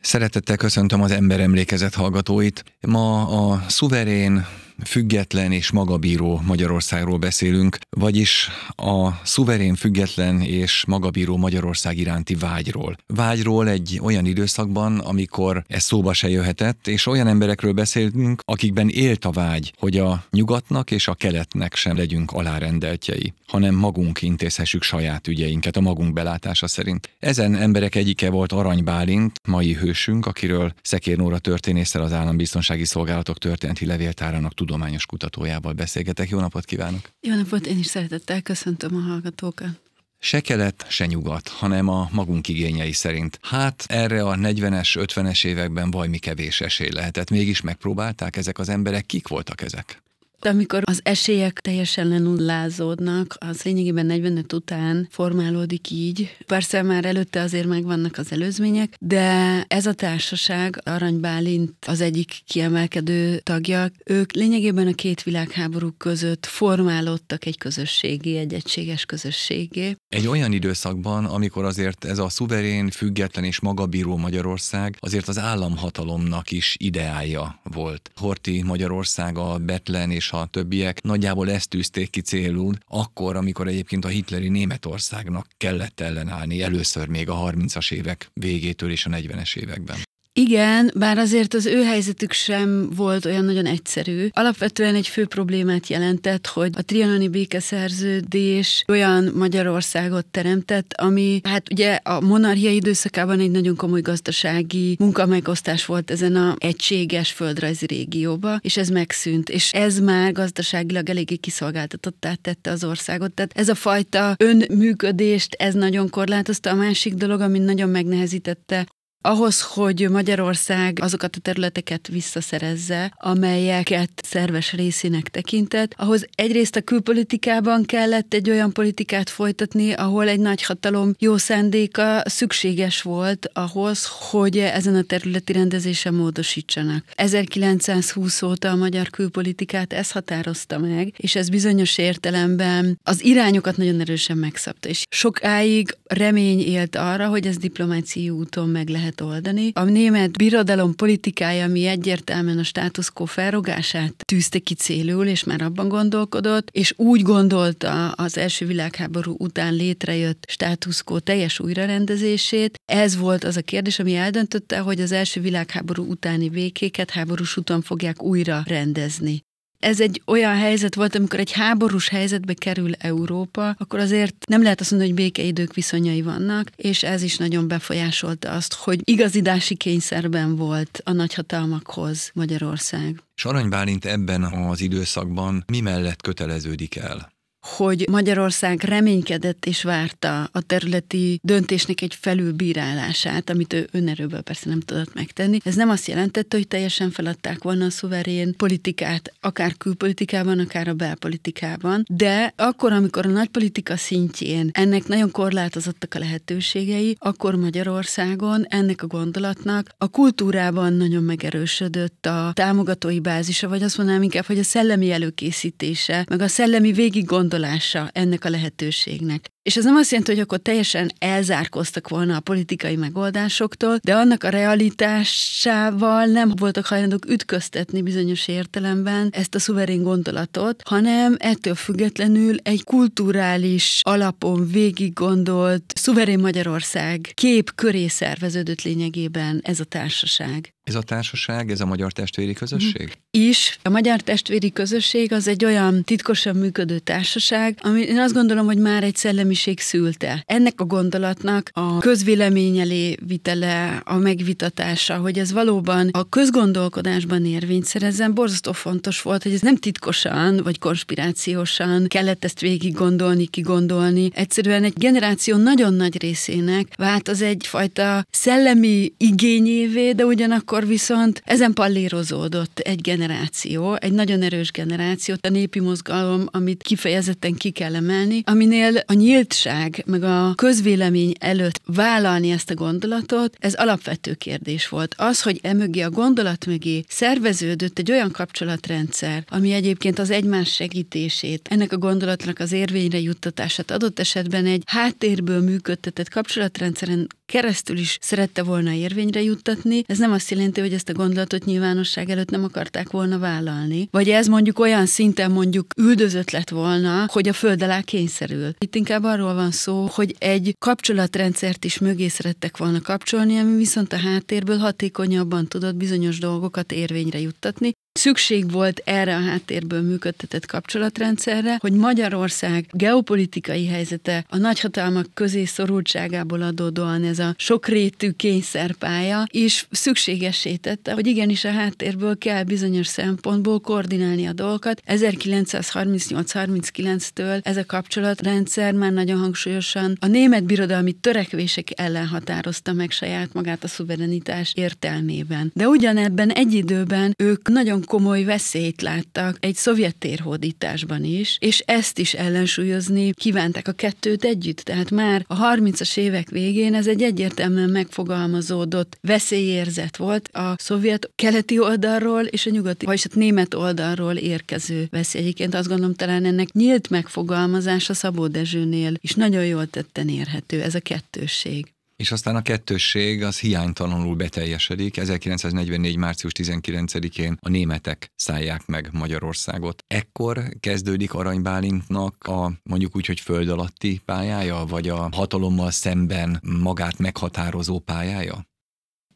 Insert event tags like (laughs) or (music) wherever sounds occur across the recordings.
Szeretettel köszöntöm az emberemlékezet hallgatóit. Ma a szuverén, független és magabíró Magyarországról beszélünk, vagyis a szuverén, független és magabíró Magyarország iránti vágyról. Vágyról egy olyan időszakban, amikor ez szóba se jöhetett, és olyan emberekről beszélünk, akikben élt a vágy, hogy a nyugatnak és a keletnek sem legyünk alárendeltjei, hanem magunk intézhessük saját ügyeinket a magunk belátása szerint. Ezen emberek egyike volt Arany Bálint, mai hősünk, akiről Szekér Nóra történésszel az Állambiztonsági Szolgálatok történeti levéltárának tudományos kutatójával beszélgetek. Jó napot kívánok! Jó napot, én is szeretettel köszöntöm a hallgatókat. Se kelet, se nyugat, hanem a magunk igényei szerint. Hát erre a 40-es, 50-es években valami kevés esély lehetett. Mégis megpróbálták ezek az emberek. Kik voltak ezek? Amikor az esélyek teljesen lenullázódnak, az lényegében 45 után formálódik így. Persze már előtte azért megvannak az előzmények, de ez a társaság, Arany Bálint az egyik kiemelkedő tagja, ők lényegében a két világháború között formálódtak egy közösségi, egy egységes közösségé. Egy olyan időszakban, amikor azért ez a szuverén, független és magabíró Magyarország azért az államhatalomnak is ideája volt. Horti Magyarország, a Betlen és a többiek nagyjából ezt tűzték ki célul, akkor, amikor egyébként a hitleri Németországnak kellett ellenállni, először még a 30-as évek végétől és a 40-es években. Igen, bár azért az ő helyzetük sem volt olyan nagyon egyszerű. Alapvetően egy fő problémát jelentett, hogy a trianoni békeszerződés olyan Magyarországot teremtett, ami hát ugye a monarchia időszakában egy nagyon komoly gazdasági munkamegosztás volt ezen a egységes földrajzi régióba, és ez megszűnt, és ez már gazdaságilag eléggé kiszolgáltatottá tette az országot. Tehát ez a fajta önműködést, ez nagyon korlátozta. A másik dolog, ami nagyon megnehezítette ahhoz, hogy Magyarország azokat a területeket visszaszerezze, amelyeket szerves részének tekintett, ahhoz egyrészt a külpolitikában kellett egy olyan politikát folytatni, ahol egy nagy hatalom jó szándéka szükséges volt ahhoz, hogy ezen a területi rendezésen módosítsanak. 1920 óta a magyar külpolitikát ez határozta meg, és ez bizonyos értelemben az irányokat nagyon erősen megszabta, és sokáig remény élt arra, hogy ez diplomáciai úton meg lehet lehet oldani. A német birodalom politikája, ami egyértelműen a status quo felrogását tűzte ki célul, és már abban gondolkodott, és úgy gondolta az első világháború után létrejött status quo teljes újrarendezését. Ez volt az a kérdés, ami eldöntötte, hogy az első világháború utáni békéket háborús úton fogják újra rendezni ez egy olyan helyzet volt, amikor egy háborús helyzetbe kerül Európa, akkor azért nem lehet azt mondani, hogy békeidők viszonyai vannak, és ez is nagyon befolyásolta azt, hogy igazidási kényszerben volt a nagyhatalmakhoz Magyarország. És Arany Bálint ebben az időszakban mi mellett köteleződik el? Hogy Magyarország reménykedett és várta a területi döntésnek egy felülbírálását, amit ő önerőből persze nem tudott megtenni. Ez nem azt jelentette, hogy teljesen feladták volna a szuverén politikát, akár külpolitikában, akár a belpolitikában, de akkor, amikor a nagypolitika szintjén ennek nagyon korlátozottak a lehetőségei, akkor Magyarországon ennek a gondolatnak a kultúrában nagyon megerősödött a támogatói bázisa, vagy azt mondanám inkább, hogy a szellemi előkészítése, meg a szellemi végig gondolása ennek a lehetőségnek. És ez nem azt jelenti, hogy akkor teljesen elzárkoztak volna a politikai megoldásoktól, de annak a realitásával nem voltak hajlandók ütköztetni bizonyos értelemben ezt a szuverén gondolatot, hanem ettől függetlenül egy kulturális alapon végig gondolt szuverén Magyarország kép köré szerveződött lényegében ez a társaság. Ez a társaság, ez a Magyar Testvéri Közösség? Mhm. Is. A Magyar Testvéri Közösség az egy olyan titkosan működő társaság, ami én azt gondolom, hogy már egy szellemiség szülte. Ennek a gondolatnak a közvélemény elé vitele, a megvitatása, hogy ez valóban a közgondolkodásban érvényt szerezzen, borzasztó fontos volt, hogy ez nem titkosan vagy konspirációsan kellett ezt végig gondolni, kigondolni. Egyszerűen egy generáció nagyon nagy részének vált az egyfajta szellemi igényévé, de ugyanakkor akkor viszont ezen pallírozódott egy generáció, egy nagyon erős generáció, a népi mozgalom, amit kifejezetten ki kell emelni, aminél a nyílt nyíltság, meg a közvélemény előtt vállalni ezt a gondolatot, ez alapvető kérdés volt. Az, hogy emögé a gondolat mögé szerveződött egy olyan kapcsolatrendszer, ami egyébként az egymás segítését, ennek a gondolatnak az érvényre juttatását adott esetben egy háttérből működtetett kapcsolatrendszeren keresztül is szerette volna érvényre juttatni, ez nem azt jelenti, hogy ezt a gondolatot nyilvánosság előtt nem akarták volna vállalni. Vagy ez mondjuk olyan szinten mondjuk üldözött lett volna, hogy a föld alá kényszerül. Itt inkább arról van szó, hogy egy kapcsolatrendszert is mögé szerettek volna kapcsolni, ami viszont a háttérből hatékonyabban tudott bizonyos dolgokat érvényre juttatni, Szükség volt erre a háttérből működtetett kapcsolatrendszerre, hogy Magyarország geopolitikai helyzete a nagyhatalmak közé szorultságából adódóan ez a sokrétű kényszerpálya is szükségessé tette, hogy igenis a háttérből kell bizonyos szempontból koordinálni a dolgokat. 1938-39-től ez a kapcsolatrendszer már nagyon hangsúlyosan a német birodalmi törekvések ellen határozta meg saját magát a szuverenitás értelmében. De ugyanebben egy időben ők nagyon komoly veszélyt láttak egy szovjet térhódításban is, és ezt is ellensúlyozni kívánták a kettőt együtt. Tehát már a 30-as évek végén ez egy egyértelműen megfogalmazódott veszélyérzet volt a szovjet keleti oldalról és a nyugati, vagyis a német oldalról érkező veszély. Egyébként azt gondolom talán ennek nyílt megfogalmazása Szabó Dezsőnél is nagyon jól tetten érhető, ez a kettősség. És aztán a kettősség az hiánytalanul beteljesedik. 1944. március 19-én a németek szállják meg Magyarországot. Ekkor kezdődik Arany Bálintnak a mondjuk úgy, hogy föld alatti pályája, vagy a hatalommal szemben magát meghatározó pályája?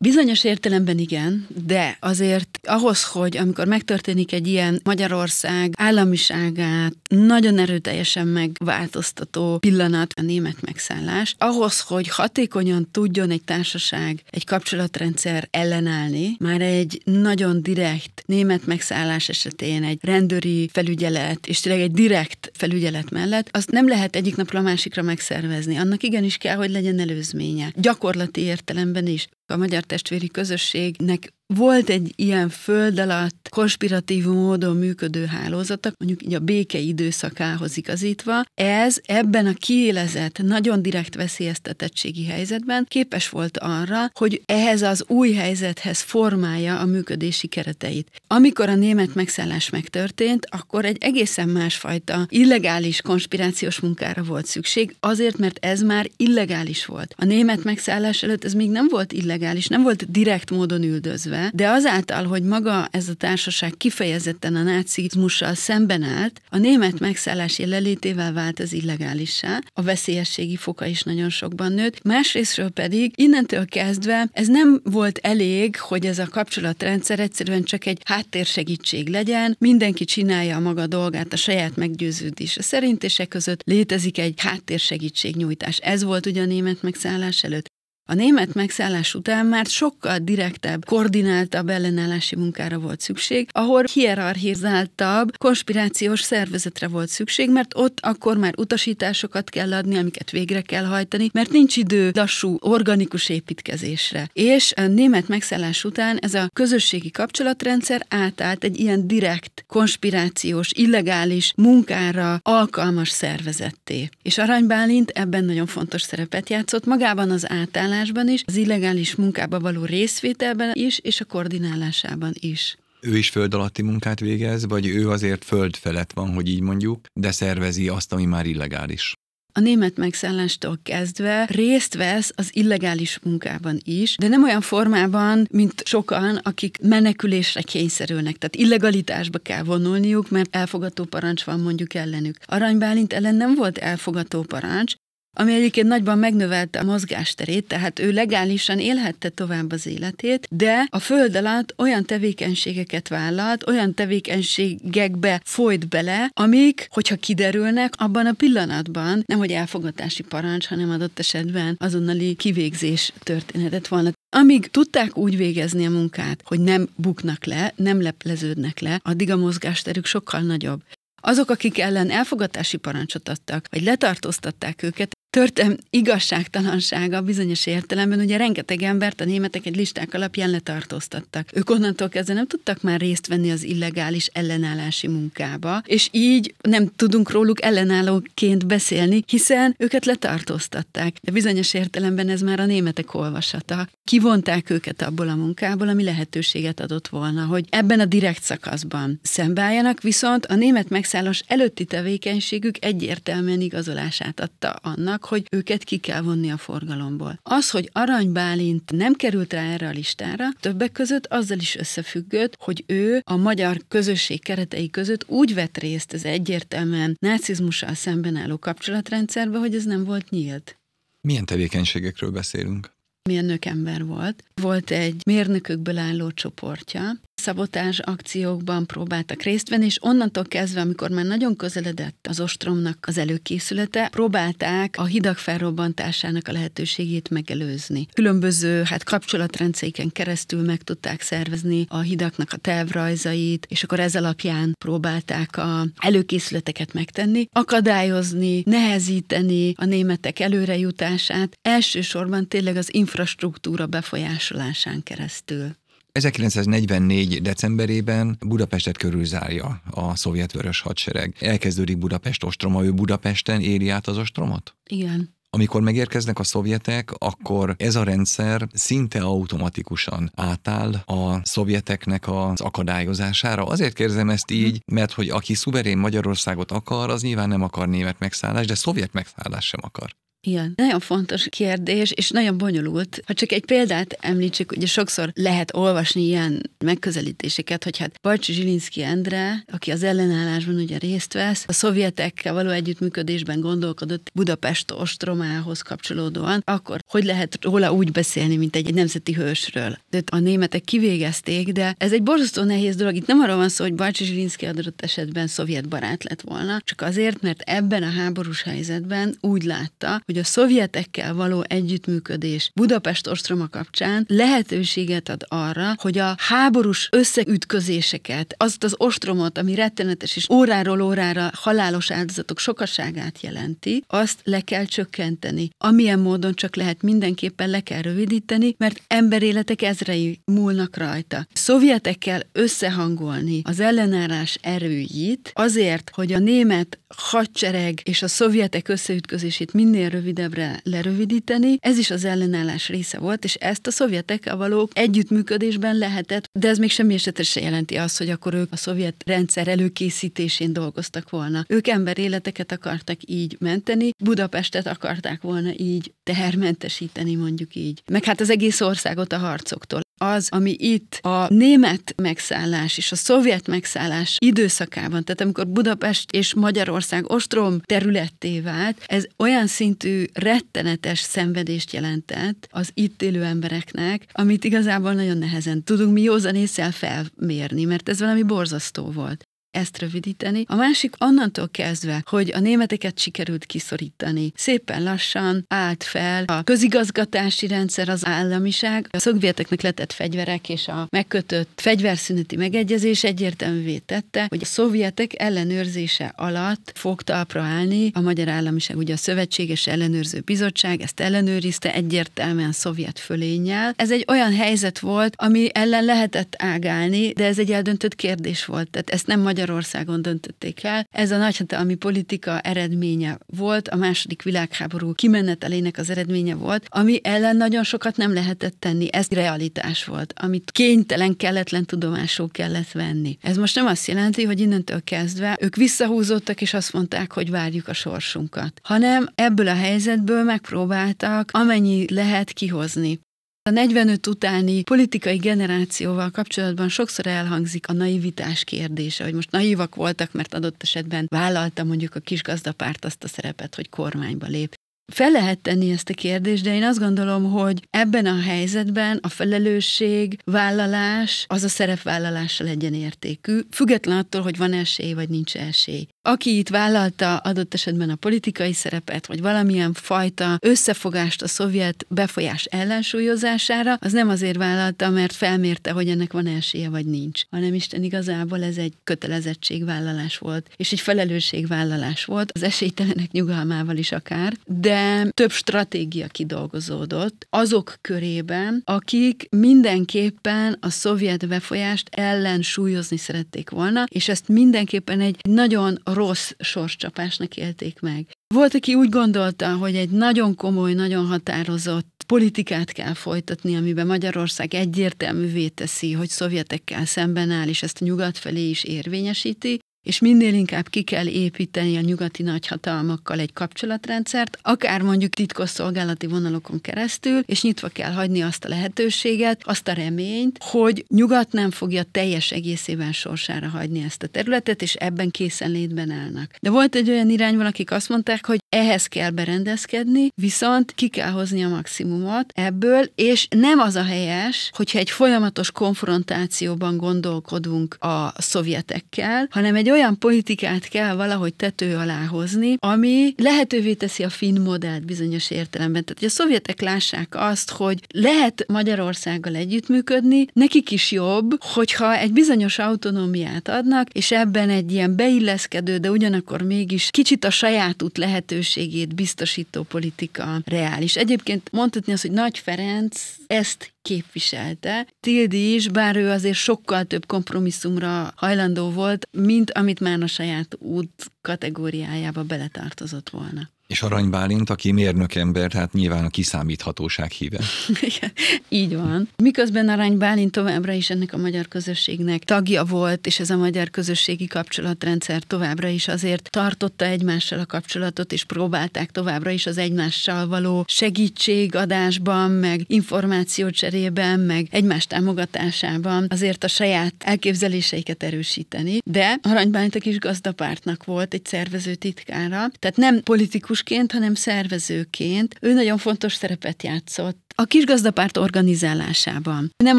Bizonyos értelemben igen, de azért ahhoz, hogy amikor megtörténik egy ilyen Magyarország államiságát nagyon erőteljesen megváltoztató pillanat, a német megszállás, ahhoz, hogy hatékonyan tudjon egy társaság, egy kapcsolatrendszer ellenállni, már egy nagyon direkt német megszállás esetén egy rendőri felügyelet, és tényleg egy direkt felügyelet mellett, azt nem lehet egyik napra a másikra megszervezni. Annak igenis kell, hogy legyen előzménye. Gyakorlati értelemben is. A magyar testvéri közösségnek volt egy ilyen föld alatt konspiratív módon működő hálózata, mondjuk így a béke időszakához igazítva, ez ebben a kiélezett, nagyon direkt veszélyeztetettségi helyzetben képes volt arra, hogy ehhez az új helyzethez formálja a működési kereteit. Amikor a német megszállás megtörtént, akkor egy egészen másfajta illegális konspirációs munkára volt szükség, azért, mert ez már illegális volt. A német megszállás előtt ez még nem volt illegális, nem volt direkt módon üldözve, de azáltal, hogy maga ez a társaság kifejezetten a nácizmussal szemben állt, a német megszállás jelenlétével vált ez illegálissá, a veszélyességi foka is nagyon sokban nőtt, másrésztről pedig innentől kezdve ez nem volt elég, hogy ez a kapcsolatrendszer egyszerűen csak egy háttérsegítség legyen, mindenki csinálja a maga dolgát a saját meggyőződése szerint, és e között létezik egy háttérsegítségnyújtás. Ez volt ugye a német megszállás előtt. A német megszállás után már sokkal direktebb, koordináltabb ellenállási munkára volt szükség, ahol hierarchizáltabb, konspirációs szervezetre volt szükség, mert ott akkor már utasításokat kell adni, amiket végre kell hajtani, mert nincs idő lassú, organikus építkezésre. És a német megszállás után ez a közösségi kapcsolatrendszer átállt egy ilyen direkt, konspirációs, illegális munkára alkalmas szervezetté. És Arany Bálint ebben nagyon fontos szerepet játszott, magában az átállás koordinálásban is, az illegális munkába való részvételben is, és a koordinálásában is ő is föld alatti munkát végez, vagy ő azért föld felett van, hogy így mondjuk, de szervezi azt, ami már illegális? a német megszállástól kezdve részt vesz az illegális munkában is, de nem olyan formában, mint sokan, akik menekülésre kényszerülnek. Tehát illegalitásba kell vonulniuk, mert elfogató parancs van mondjuk ellenük. Arany Bálint ellen nem volt elfogató parancs, ami egyébként nagyban megnövelte a mozgásterét, tehát ő legálisan élhette tovább az életét, de a föld alatt olyan tevékenységeket vállalt, olyan tevékenységekbe folyt bele, amik, hogyha kiderülnek, abban a pillanatban nem, hogy elfogatási parancs, hanem adott esetben azonnali kivégzés történhetett volna. Amíg tudták úgy végezni a munkát, hogy nem buknak le, nem lepleződnek le, addig a mozgásterük sokkal nagyobb. Azok, akik ellen elfogatási parancsot adtak, vagy letartóztatták őket, történelmi igazságtalansága bizonyos értelemben, ugye rengeteg embert a németek egy listák alapján letartóztattak. Ők onnantól kezdve nem tudtak már részt venni az illegális ellenállási munkába, és így nem tudunk róluk ellenállóként beszélni, hiszen őket letartóztatták. De bizonyos értelemben ez már a németek olvasata. Kivonták őket abból a munkából, ami lehetőséget adott volna, hogy ebben a direkt szakaszban szembeálljanak, viszont a német megszállás előtti tevékenységük egyértelműen igazolását adta annak, hogy őket ki kell vonni a forgalomból. Az, hogy Arany Bálint nem került rá erre a listára, többek között azzal is összefüggött, hogy ő a magyar közösség keretei között úgy vett részt az egyértelműen nácizmussal szemben álló kapcsolatrendszerbe, hogy ez nem volt nyílt. Milyen tevékenységekről beszélünk? Milyen nőkember volt. Volt egy mérnökökből álló csoportja, szabotás akciókban próbáltak részt venni, és onnantól kezdve, amikor már nagyon közeledett az ostromnak az előkészülete, próbálták a hidak felrobbantásának a lehetőségét megelőzni. Különböző hát kapcsolatrendszéken keresztül meg tudták szervezni a hidaknak a tervrajzait, és akkor ez alapján próbálták a előkészületeket megtenni, akadályozni, nehezíteni a németek előrejutását, elsősorban tényleg az infrastruktúra befolyásolásán keresztül. 1944. decemberében Budapestet körülzárja a szovjet vörös hadsereg. Elkezdődik Budapest ostroma, ő Budapesten éri át az ostromot? Igen. Amikor megérkeznek a szovjetek, akkor ez a rendszer szinte automatikusan átáll a szovjeteknek az akadályozására. Azért kérdezem ezt így, mert hogy aki szuverén Magyarországot akar, az nyilván nem akar német megszállás, de szovjet megszállás sem akar. Igen. Nagyon fontos kérdés, és nagyon bonyolult. Ha csak egy példát említsük, ugye sokszor lehet olvasni ilyen megközelítéseket, hogy hát Bajcsi Zsilinszki Endre, aki az ellenállásban ugye részt vesz, a szovjetekkel való együttműködésben gondolkodott Budapest ostromához kapcsolódóan, akkor hogy lehet róla úgy beszélni, mint egy, egy nemzeti hősről. De a németek kivégezték, de ez egy borzasztó nehéz dolog. Itt nem arról van szó, hogy Bajcsi Zsilinszki adott esetben szovjet barát lett volna, csak azért, mert ebben a háborús helyzetben úgy látta, hogy hogy a szovjetekkel való együttműködés Budapest ostroma kapcsán lehetőséget ad arra, hogy a háborús összeütközéseket, azt az ostromot, ami rettenetes és óráról órára halálos áldozatok sokaságát jelenti, azt le kell csökkenteni. Amilyen módon csak lehet mindenképpen le kell rövidíteni, mert emberéletek ezrei múlnak rajta. Szovjetekkel összehangolni az ellenállás erőit azért, hogy a német hadsereg és a szovjetek összeütközését minél rövidebbre lerövidíteni. Ez is az ellenállás része volt, és ezt a szovjetekkel való együttműködésben lehetett, de ez még semmi esetre se jelenti azt, hogy akkor ők a szovjet rendszer előkészítésén dolgoztak volna. Ők emberéleteket akartak így menteni, Budapestet akarták volna így tehermentesíteni, mondjuk így. Meg hát az egész országot a harcoktól az, ami itt a német megszállás és a szovjet megszállás időszakában, tehát amikor Budapest és Magyarország ostrom területté vált, ez olyan szintű rettenetes szenvedést jelentett az itt élő embereknek, amit igazából nagyon nehezen tudunk mi józan észre felmérni, mert ez valami borzasztó volt ezt rövidíteni. A másik annantól kezdve, hogy a németeket sikerült kiszorítani. Szépen lassan állt fel a közigazgatási rendszer, az államiság, a szovjeteknek letett fegyverek és a megkötött fegyverszüneti megegyezés egyértelművé tette, hogy a szovjetek ellenőrzése alatt fog talpra állni a magyar államiság. Ugye a Szövetséges Ellenőrző Bizottság ezt ellenőrizte egyértelműen szovjet fölénnyel. Ez egy olyan helyzet volt, ami ellen lehetett ágálni, de ez egy eldöntött kérdés volt. Tehát ezt nem magyar Magyarországon döntötték el. Ez a nagyhatalmi politika eredménye volt, a második világháború kimenetelének az eredménye volt, ami ellen nagyon sokat nem lehetett tenni. Ez realitás volt, amit kénytelen, kelletlen tudomásul kellett venni. Ez most nem azt jelenti, hogy innentől kezdve ők visszahúzottak, és azt mondták, hogy várjuk a sorsunkat, hanem ebből a helyzetből megpróbáltak amennyi lehet kihozni. A 45 utáni politikai generációval kapcsolatban sokszor elhangzik a naivitás kérdése, hogy most naívak voltak, mert adott esetben vállalta mondjuk a kisgazdapárt azt a szerepet, hogy kormányba lép. Fel lehet tenni ezt a kérdést, de én azt gondolom, hogy ebben a helyzetben a felelősség, vállalás, az a szerepvállalása legyen értékű, független attól, hogy van esély vagy nincs esély. Aki itt vállalta adott esetben a politikai szerepet, vagy valamilyen fajta összefogást a szovjet befolyás ellensúlyozására, az nem azért vállalta, mert felmérte, hogy ennek van esélye, vagy nincs, hanem Isten igazából ez egy kötelezettségvállalás volt, és egy felelősségvállalás volt, az esélytelenek nyugalmával is akár, de de több stratégia kidolgozódott azok körében, akik mindenképpen a szovjet befolyást ellensúlyozni szerették volna, és ezt mindenképpen egy nagyon rossz sorscsapásnak élték meg. Volt, aki úgy gondolta, hogy egy nagyon komoly, nagyon határozott politikát kell folytatni, amiben Magyarország egyértelművé teszi, hogy szovjetekkel szemben áll, és ezt a nyugat felé is érvényesíti, és minél inkább ki kell építeni a nyugati nagyhatalmakkal egy kapcsolatrendszert, akár mondjuk titkos szolgálati vonalokon keresztül, és nyitva kell hagyni azt a lehetőséget, azt a reményt, hogy nyugat nem fogja teljes egészében sorsára hagyni ezt a területet, és ebben készenlétben állnak. De volt egy olyan irányban, akik azt mondták, hogy ehhez kell berendezkedni, viszont ki kell hozni a maximumot ebből, és nem az a helyes, hogyha egy folyamatos konfrontációban gondolkodunk a szovjetekkel, hanem egy olyan politikát kell valahogy tető alá hozni, ami lehetővé teszi a finn modellt bizonyos értelemben. Tehát, hogy a szovjetek lássák azt, hogy lehet Magyarországgal együttműködni, nekik is jobb, hogyha egy bizonyos autonómiát adnak, és ebben egy ilyen beilleszkedő, de ugyanakkor mégis kicsit a saját út lehetőségét biztosító politika reális. Egyébként mondhatni azt, hogy Nagy Ferenc ezt képviselte. Tildi is, bár ő azért sokkal több kompromisszumra hajlandó volt, mint amit már a saját út kategóriájába beletartozott volna. És Arany Bálint, aki mérnökember, tehát nyilván a kiszámíthatóság híve. (laughs) Így van. Miközben Arany Bálint továbbra is ennek a magyar közösségnek tagja volt, és ez a magyar közösségi kapcsolatrendszer továbbra is azért tartotta egymással a kapcsolatot, és próbálták továbbra is az egymással való segítségadásban, meg információcserében, meg egymás támogatásában azért a saját elképzeléseiket erősíteni. De Arany Bálint a kis gazdapártnak volt egy szervező titkára, tehát nem politikus politikusként, hanem szervezőként. Ő nagyon fontos szerepet játszott a kisgazdapárt organizálásában. Nem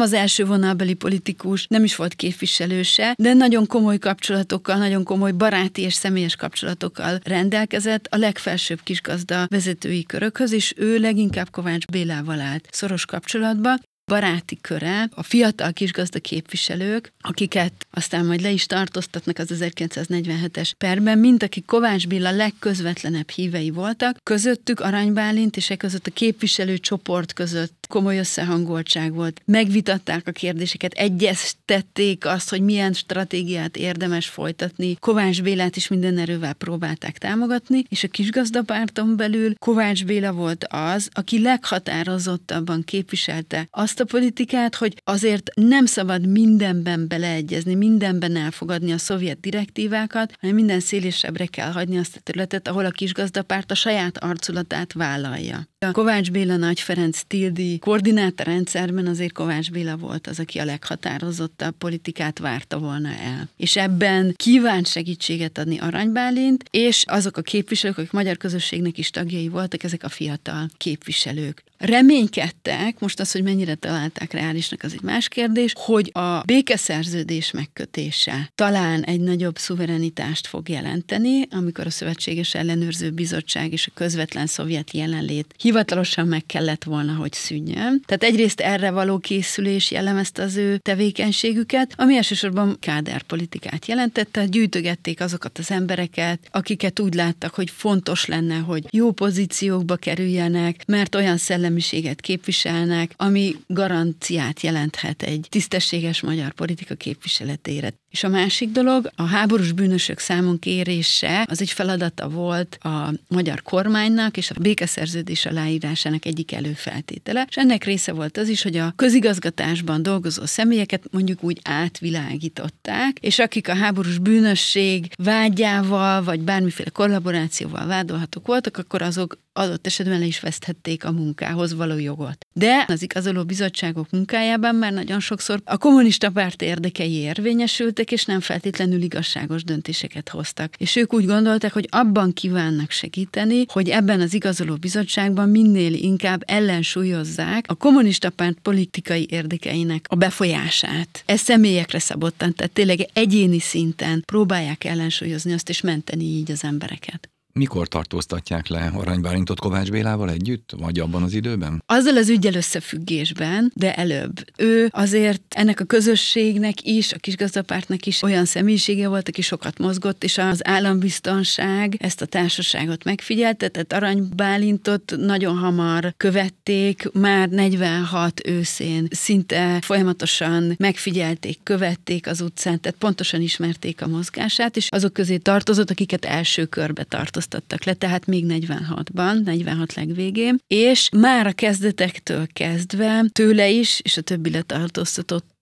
az első vonalbeli politikus, nem is volt képviselőse, de nagyon komoly kapcsolatokkal, nagyon komoly baráti és személyes kapcsolatokkal rendelkezett a legfelsőbb kisgazda vezetői körökhöz, és ő leginkább Kovács Bélával állt szoros kapcsolatba, baráti köre, a fiatal kisgazda képviselők, akiket aztán majd le is tartóztatnak az 1947-es perben, mint akik Kovács Béla legközvetlenebb hívei voltak, közöttük Arany Bálint és e között a képviselő csoport között komoly összehangoltság volt. Megvitatták a kérdéseket, egyeztették azt, hogy milyen stratégiát érdemes folytatni. Kovács Bélát is minden erővel próbálták támogatni, és a kisgazdapárton belül Kovács Béla volt az, aki leghatározottabban képviselte azt a politikát, hogy azért nem szabad mindenben beleegyezni, mindenben elfogadni a szovjet direktívákat, hanem minden szélesebbre kell hagyni azt a területet, ahol a kisgazdapárt a saját arculatát vállalja. A Kovács Béla Nagy Ferenc Tildi koordinátorrendszerben azért Kovács Béla volt az, aki a leghatározottabb politikát várta volna el. És ebben kívánt segítséget adni Aranybálint, és azok a képviselők, akik magyar közösségnek is tagjai voltak, ezek a fiatal képviselők. Reménykedtek, most az, hogy mennyire találták reálisnak, az egy más kérdés, hogy a békeszerződés megkötése talán egy nagyobb szuverenitást fog jelenteni, amikor a Szövetséges Ellenőrző Bizottság és a közvetlen szovjet jelenlét hivatalosan meg kellett volna, hogy szűnjön. Tehát egyrészt erre való készülés jellemezte az ő tevékenységüket, ami elsősorban kádárpolitikát jelentette, gyűjtögették azokat az embereket, akiket úgy láttak, hogy fontos lenne, hogy jó pozíciókba kerüljenek, mert olyan szellemiséget képviselnek, ami garanciát jelenthet egy tisztességes magyar politika képviseletére. És a másik dolog, a háborús bűnösök számon kérése, az egy feladata volt a magyar kormánynak és a békeszerződés aláírásának egyik előfeltétele, és ennek része volt az is, hogy a közigazgatásban dolgozó személyeket mondjuk úgy átvilágították, és akik a háborús bűnösség vágyával, vagy bármiféle kollaborációval vádolhatók voltak, akkor azok adott esetben le is veszthették a munkához való jogot. De az igazoló bizottságok munkájában már nagyon sokszor a kommunista párt érdekei érvényesültek, és nem feltétlenül igazságos döntéseket hoztak. És ők úgy gondolták, hogy abban kívánnak segíteni, hogy ebben az igazoló bizottságban minél inkább ellensúlyozzák a kommunista párt politikai érdekeinek a befolyását. Ez személyekre szabottan, tehát tényleg egyéni szinten próbálják ellensúlyozni azt és menteni így az embereket. Mikor tartóztatják le Arany Bálintot Kovács Bélával együtt, vagy abban az időben? Azzal az ügyel összefüggésben, de előbb. Ő azért ennek a közösségnek is, a kisgazdapártnak is olyan személyisége volt, aki sokat mozgott, és az állambiztonság ezt a társaságot megfigyelte, tehát Arany Bálintot nagyon hamar követték, már 46 őszén szinte folyamatosan megfigyelték, követték az utcán, tehát pontosan ismerték a mozgását, és azok közé tartozott, akiket első körbe tartóztattak le, tehát még 46-ban, 46 legvégén, és már a kezdetektől kezdve tőle is, és a többi letartóztatott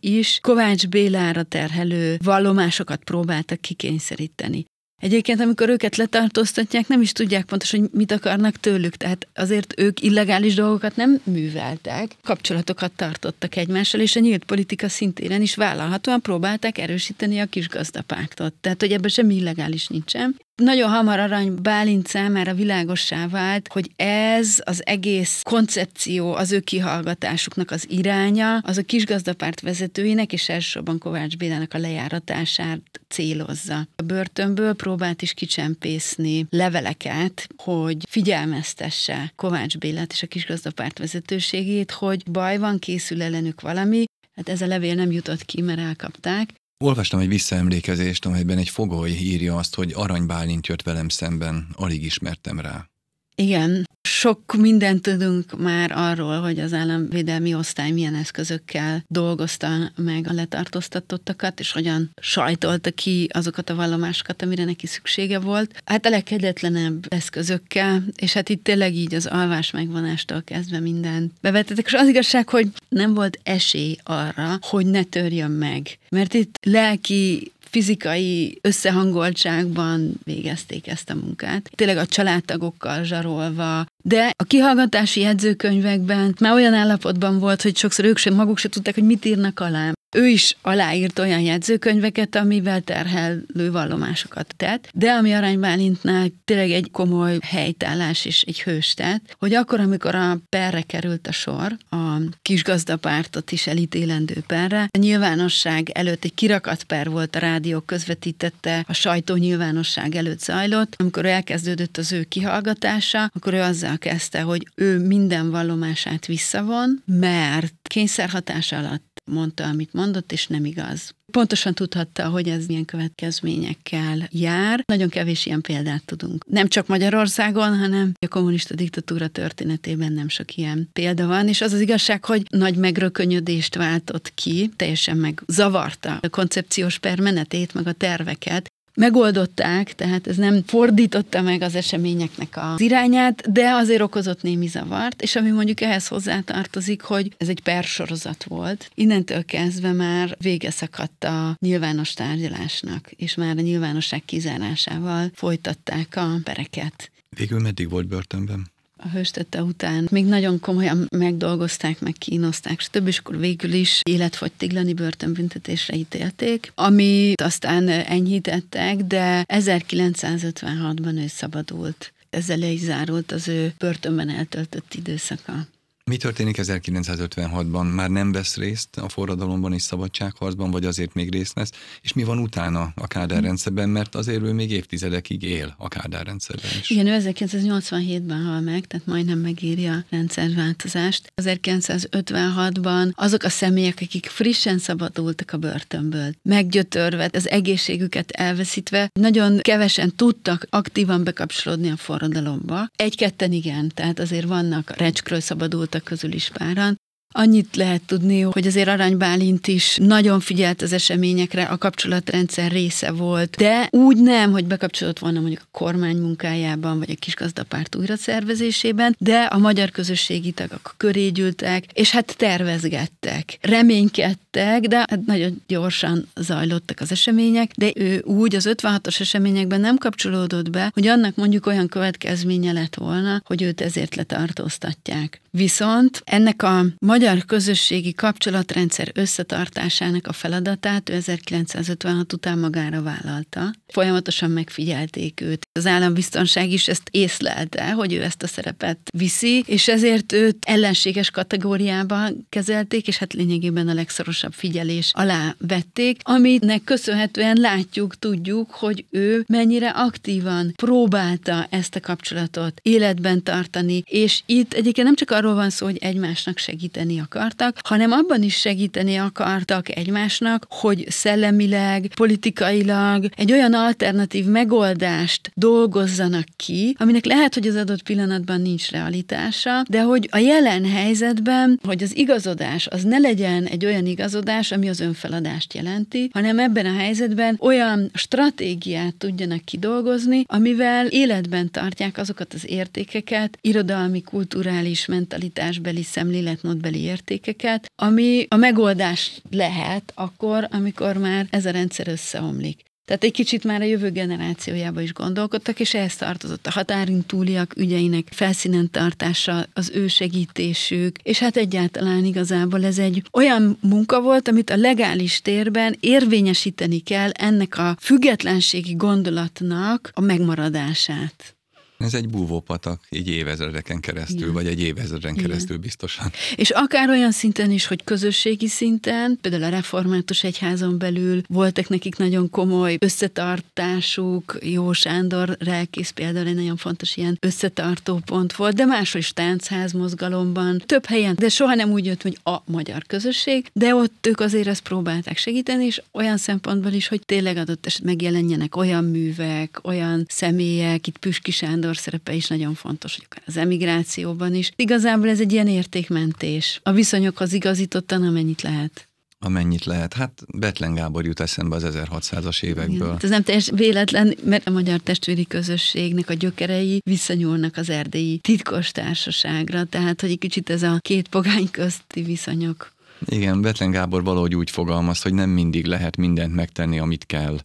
is Kovács Bélára terhelő vallomásokat próbáltak kikényszeríteni. Egyébként, amikor őket letartóztatják, nem is tudják pontosan, hogy mit akarnak tőlük, tehát azért ők illegális dolgokat nem műveltek, kapcsolatokat tartottak egymással, és a nyílt politika szintéren is vállalhatóan próbálták erősíteni a kisgazdapártot. Tehát, hogy ebben semmi illegális nincsen. Nagyon hamar Arany Bálint számára világossá vált, hogy ez az egész koncepció, az ő kihallgatásuknak az iránya, az a kisgazdapárt vezetőinek és elsősorban Kovács Bélának a lejáratását célozza. A börtönből próbált is kicsempészni leveleket, hogy figyelmeztesse Kovács Bélát és a kisgazdapárt vezetőségét, hogy baj van, készül ellenük valami, Hát ez a levél nem jutott ki, mert elkapták, Olvastam egy visszaemlékezést, amelyben egy fogoly írja azt, hogy Arany Bálint jött velem szemben, alig ismertem rá. Igen, sok mindent tudunk már arról, hogy az államvédelmi osztály milyen eszközökkel dolgozta meg a letartóztatottakat, és hogyan sajtolta ki azokat a vallomásokat, amire neki szüksége volt. Hát a legkegyetlenebb eszközökkel, és hát itt tényleg így az alvás megvonástól kezdve mindent bevetettek, és az igazság, hogy nem volt esély arra, hogy ne törjön meg. Mert itt lelki fizikai összehangoltságban végezték ezt a munkát. Tényleg a családtagokkal zsarolva, de a kihallgatási jegyzőkönyvekben már olyan állapotban volt, hogy sokszor ők sem maguk se tudták, hogy mit írnak alá. Ő is aláírt olyan jegyzőkönyveket, amivel terhelő vallomásokat tett, de ami Arany Bálintnál tényleg egy komoly helytállás és egy hős tett, hogy akkor, amikor a perre került a sor, a kisgazdapártot is elítélendő perre, a nyilvánosság előtt egy kirakat per volt, a rádió közvetítette, a sajtó nyilvánosság előtt zajlott, amikor elkezdődött az ő kihallgatása, akkor ő azzal kezdte, hogy ő minden vallomását visszavon, mert kényszerhatás alatt mondta, amit mondott, és nem igaz. Pontosan tudhatta, hogy ez milyen következményekkel jár. Nagyon kevés ilyen példát tudunk. Nem csak Magyarországon, hanem a kommunista diktatúra történetében nem sok ilyen példa van, és az az igazság, hogy nagy megrökönyödést váltott ki, teljesen meg zavarta a koncepciós permenetét, meg a terveket, megoldották, tehát ez nem fordította meg az eseményeknek az irányát, de azért okozott némi zavart, és ami mondjuk ehhez hozzátartozik, hogy ez egy persorozat volt. Innentől kezdve már vége szakadt a nyilvános tárgyalásnak, és már a nyilvánosság kizárásával folytatták a pereket. Végül meddig volt börtönben? A hőstette után még nagyon komolyan megdolgozták, meg kínozták, stb. és akkor végül is életfogytiglani börtönbüntetésre ítélték, amit aztán enyhítettek, de 1956-ban ő szabadult. Ezzel le is zárult az ő börtönben eltöltött időszaka. Mi történik 1956-ban? Már nem vesz részt a forradalomban és szabadságharcban, vagy azért még részt vesz? És mi van utána a Kádár hm. rendszerben? Mert azért ő még évtizedekig él a Kádár rendszerben is. Igen, ő 1987-ben hal meg, tehát majdnem megéri a rendszerváltozást. 1956-ban azok a személyek, akik frissen szabadultak a börtönből, meggyötörve, az egészségüket elveszítve, nagyon kevesen tudtak aktívan bekapcsolódni a forradalomba. Egy-ketten igen, tehát azért vannak recskről szabadult voltak közül is páran. Annyit lehet tudni, hogy azért Arany Bálint is nagyon figyelt az eseményekre, a kapcsolatrendszer része volt, de úgy nem, hogy bekapcsolódott volna mondjuk a kormány munkájában, vagy a kisgazdapárt újraszervezésében, de a magyar közösségi tagok köré gyűltek, és hát tervezgettek, reménykedtek, de hát nagyon gyorsan zajlottak az események, de ő úgy az 56-os eseményekben nem kapcsolódott be, hogy annak mondjuk olyan következménye lett volna, hogy őt ezért letartóztatják. Viszont ennek a magyar közösségi kapcsolatrendszer összetartásának a feladatát ő 1956 után magára vállalta. Folyamatosan megfigyelték őt. Az állambiztonság is ezt észlelte, hogy ő ezt a szerepet viszi, és ezért őt ellenséges kategóriába kezelték, és hát lényegében a legszorosabb figyelés alá vették, aminek köszönhetően látjuk, tudjuk, hogy ő mennyire aktívan próbálta ezt a kapcsolatot életben tartani, és itt egyébként nem csak arról van szó, hogy egymásnak segíteni akartak, hanem abban is segíteni akartak egymásnak, hogy szellemileg, politikailag egy olyan alternatív megoldást dolgozzanak ki, aminek lehet, hogy az adott pillanatban nincs realitása, de hogy a jelen helyzetben, hogy az igazodás az ne legyen egy olyan igazodás, ami az önfeladást jelenti, hanem ebben a helyzetben olyan stratégiát tudjanak kidolgozni, amivel életben tartják azokat az értékeket, irodalmi, kulturális, mentalitásbeli, szemléletmódbeli értékeket, ami a megoldás lehet akkor, amikor már ez a rendszer összeomlik. Tehát egy kicsit már a jövő generációjába is gondolkodtak, és ehhez tartozott a határin túliak ügyeinek felszínen tartása, az ő segítésük, és hát egyáltalán igazából ez egy olyan munka volt, amit a legális térben érvényesíteni kell ennek a függetlenségi gondolatnak a megmaradását. Ez egy búvópatak, így évezredeken keresztül, Igen. vagy egy évezreden Igen. keresztül biztosan. És akár olyan szinten is, hogy közösségi szinten, például a református egyházon belül voltak nekik nagyon komoly összetartásuk, Jó Sándor Relkész például egy nagyon fontos ilyen összetartó pont volt, de máshol is táncház mozgalomban, több helyen, de soha nem úgy jött, hogy a magyar közösség, de ott ők azért ezt próbálták segíteni, és olyan szempontból is, hogy tényleg adott eset megjelenjenek olyan művek, olyan személyek, itt Püski Sándor Sándor szerepe is nagyon fontos, hogy akár az emigrációban is. Igazából ez egy ilyen értékmentés. A viszonyokhoz igazítottan, amennyit lehet amennyit lehet. Hát Betlen Gábor jut eszembe az 1600-as évekből. Igen. Ez nem teljes véletlen, mert a magyar testvéri közösségnek a gyökerei visszanyúlnak az erdélyi titkos társaságra, tehát hogy egy kicsit ez a két pogány közti viszonyok. Igen, Betlen Gábor valahogy úgy fogalmaz, hogy nem mindig lehet mindent megtenni, amit kell,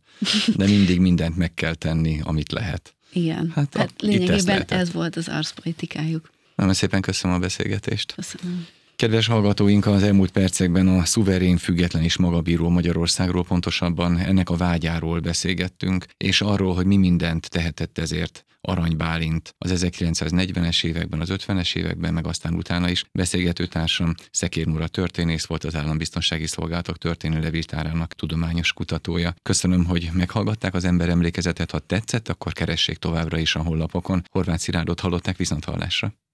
de mindig mindent meg kell tenni, amit lehet. Igen, hát, hát a, lényegében ez volt az arszpolitikájuk. Nagyon szépen köszönöm a beszélgetést. Köszönöm. Kedves hallgatóink, az elmúlt percekben a szuverén, független és magabíró Magyarországról, pontosabban ennek a vágyáról beszélgettünk, és arról, hogy mi mindent tehetett ezért Arany Bálint az 1940-es években, az 50-es években, meg aztán utána is beszélgetőtársam Szekér Mura történész volt az Állambiztonsági Szolgálatok történelmi levéltárának tudományos kutatója. Köszönöm, hogy meghallgatták az ember emlékezetet, ha tetszett, akkor keressék továbbra is a honlapokon. Horváth Szirárdot hallották viszont hallásra.